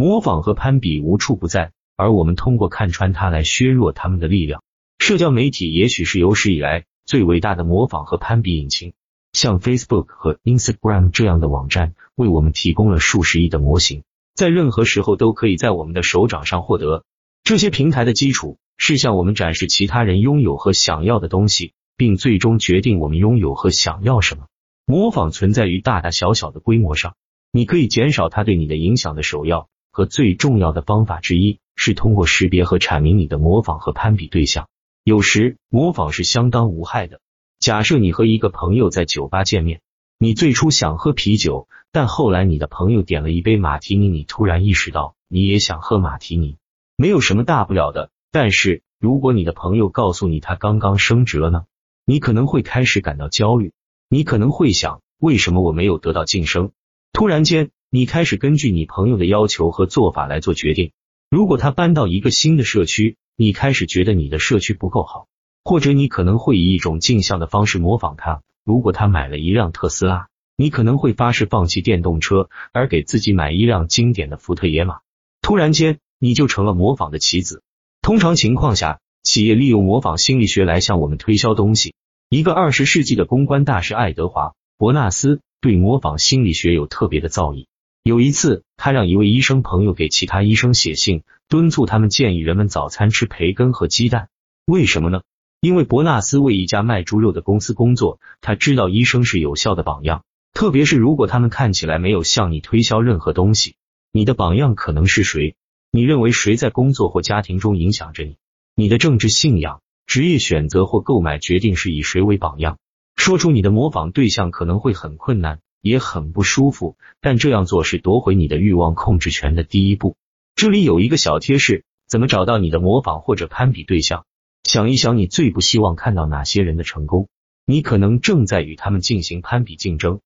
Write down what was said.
模仿和攀比无处不在，而我们通过看穿它来削弱他们的力量。社交媒体也许是有史以来最伟大的模仿和攀比引擎，像 Facebook 和 Instagram 这样的网站为我们提供了数十亿的模型，在任何时候都可以在我们的手掌上获得。这些平台的基础是向我们展示其他人拥有和想要的东西，并最终决定我们拥有和想要什么。模仿存在于大大小小的规模上，你可以减少它对你的影响的首要和最重要的方法之一是通过识别和阐明你的模仿和攀比对象。有时模仿是相当无害的。假设你和一个朋友在酒吧见面，你最初想喝啤酒，但后来你的朋友点了一杯马提尼，你突然意识到你也想喝马提尼，没有什么大不了的。但是如果你的朋友告诉你他刚刚升职了呢？你可能会开始感到焦虑。你可能会想，为什么我没有得到晋升？突然间，你开始根据你朋友的要求和做法来做决定。如果他搬到一个新的社区，你开始觉得你的社区不够好，或者你可能会以一种镜像的方式模仿他。如果他买了一辆特斯拉，你可能会发誓放弃电动车，而给自己买一辆经典的福特野马。突然间，你就成了模仿的棋子。通常情况下，企业利用模仿心理学来向我们推销东西。一个二十世纪的公关大师爱德华·伯纳斯对模仿心理学有特别的造诣。有一次，他让一位医生朋友给其他医生写信，敦促他们建议人们早餐吃培根和鸡蛋。为什么呢？因为伯纳斯为一家卖猪肉的公司工作，他知道医生是有效的榜样，特别是如果他们看起来没有向你推销任何东西。你的榜样可能是谁？你认为谁在工作或家庭中影响着你？你的政治信仰？职业选择或购买决定是以谁为榜样？说出你的模仿对象可能会很困难，也很不舒服，但这样做是夺回你的欲望控制权的第一步。这里有一个小贴士：怎么找到你的模仿或者攀比对象？想一想，你最不希望看到哪些人的成功？你可能正在与他们进行攀比竞争，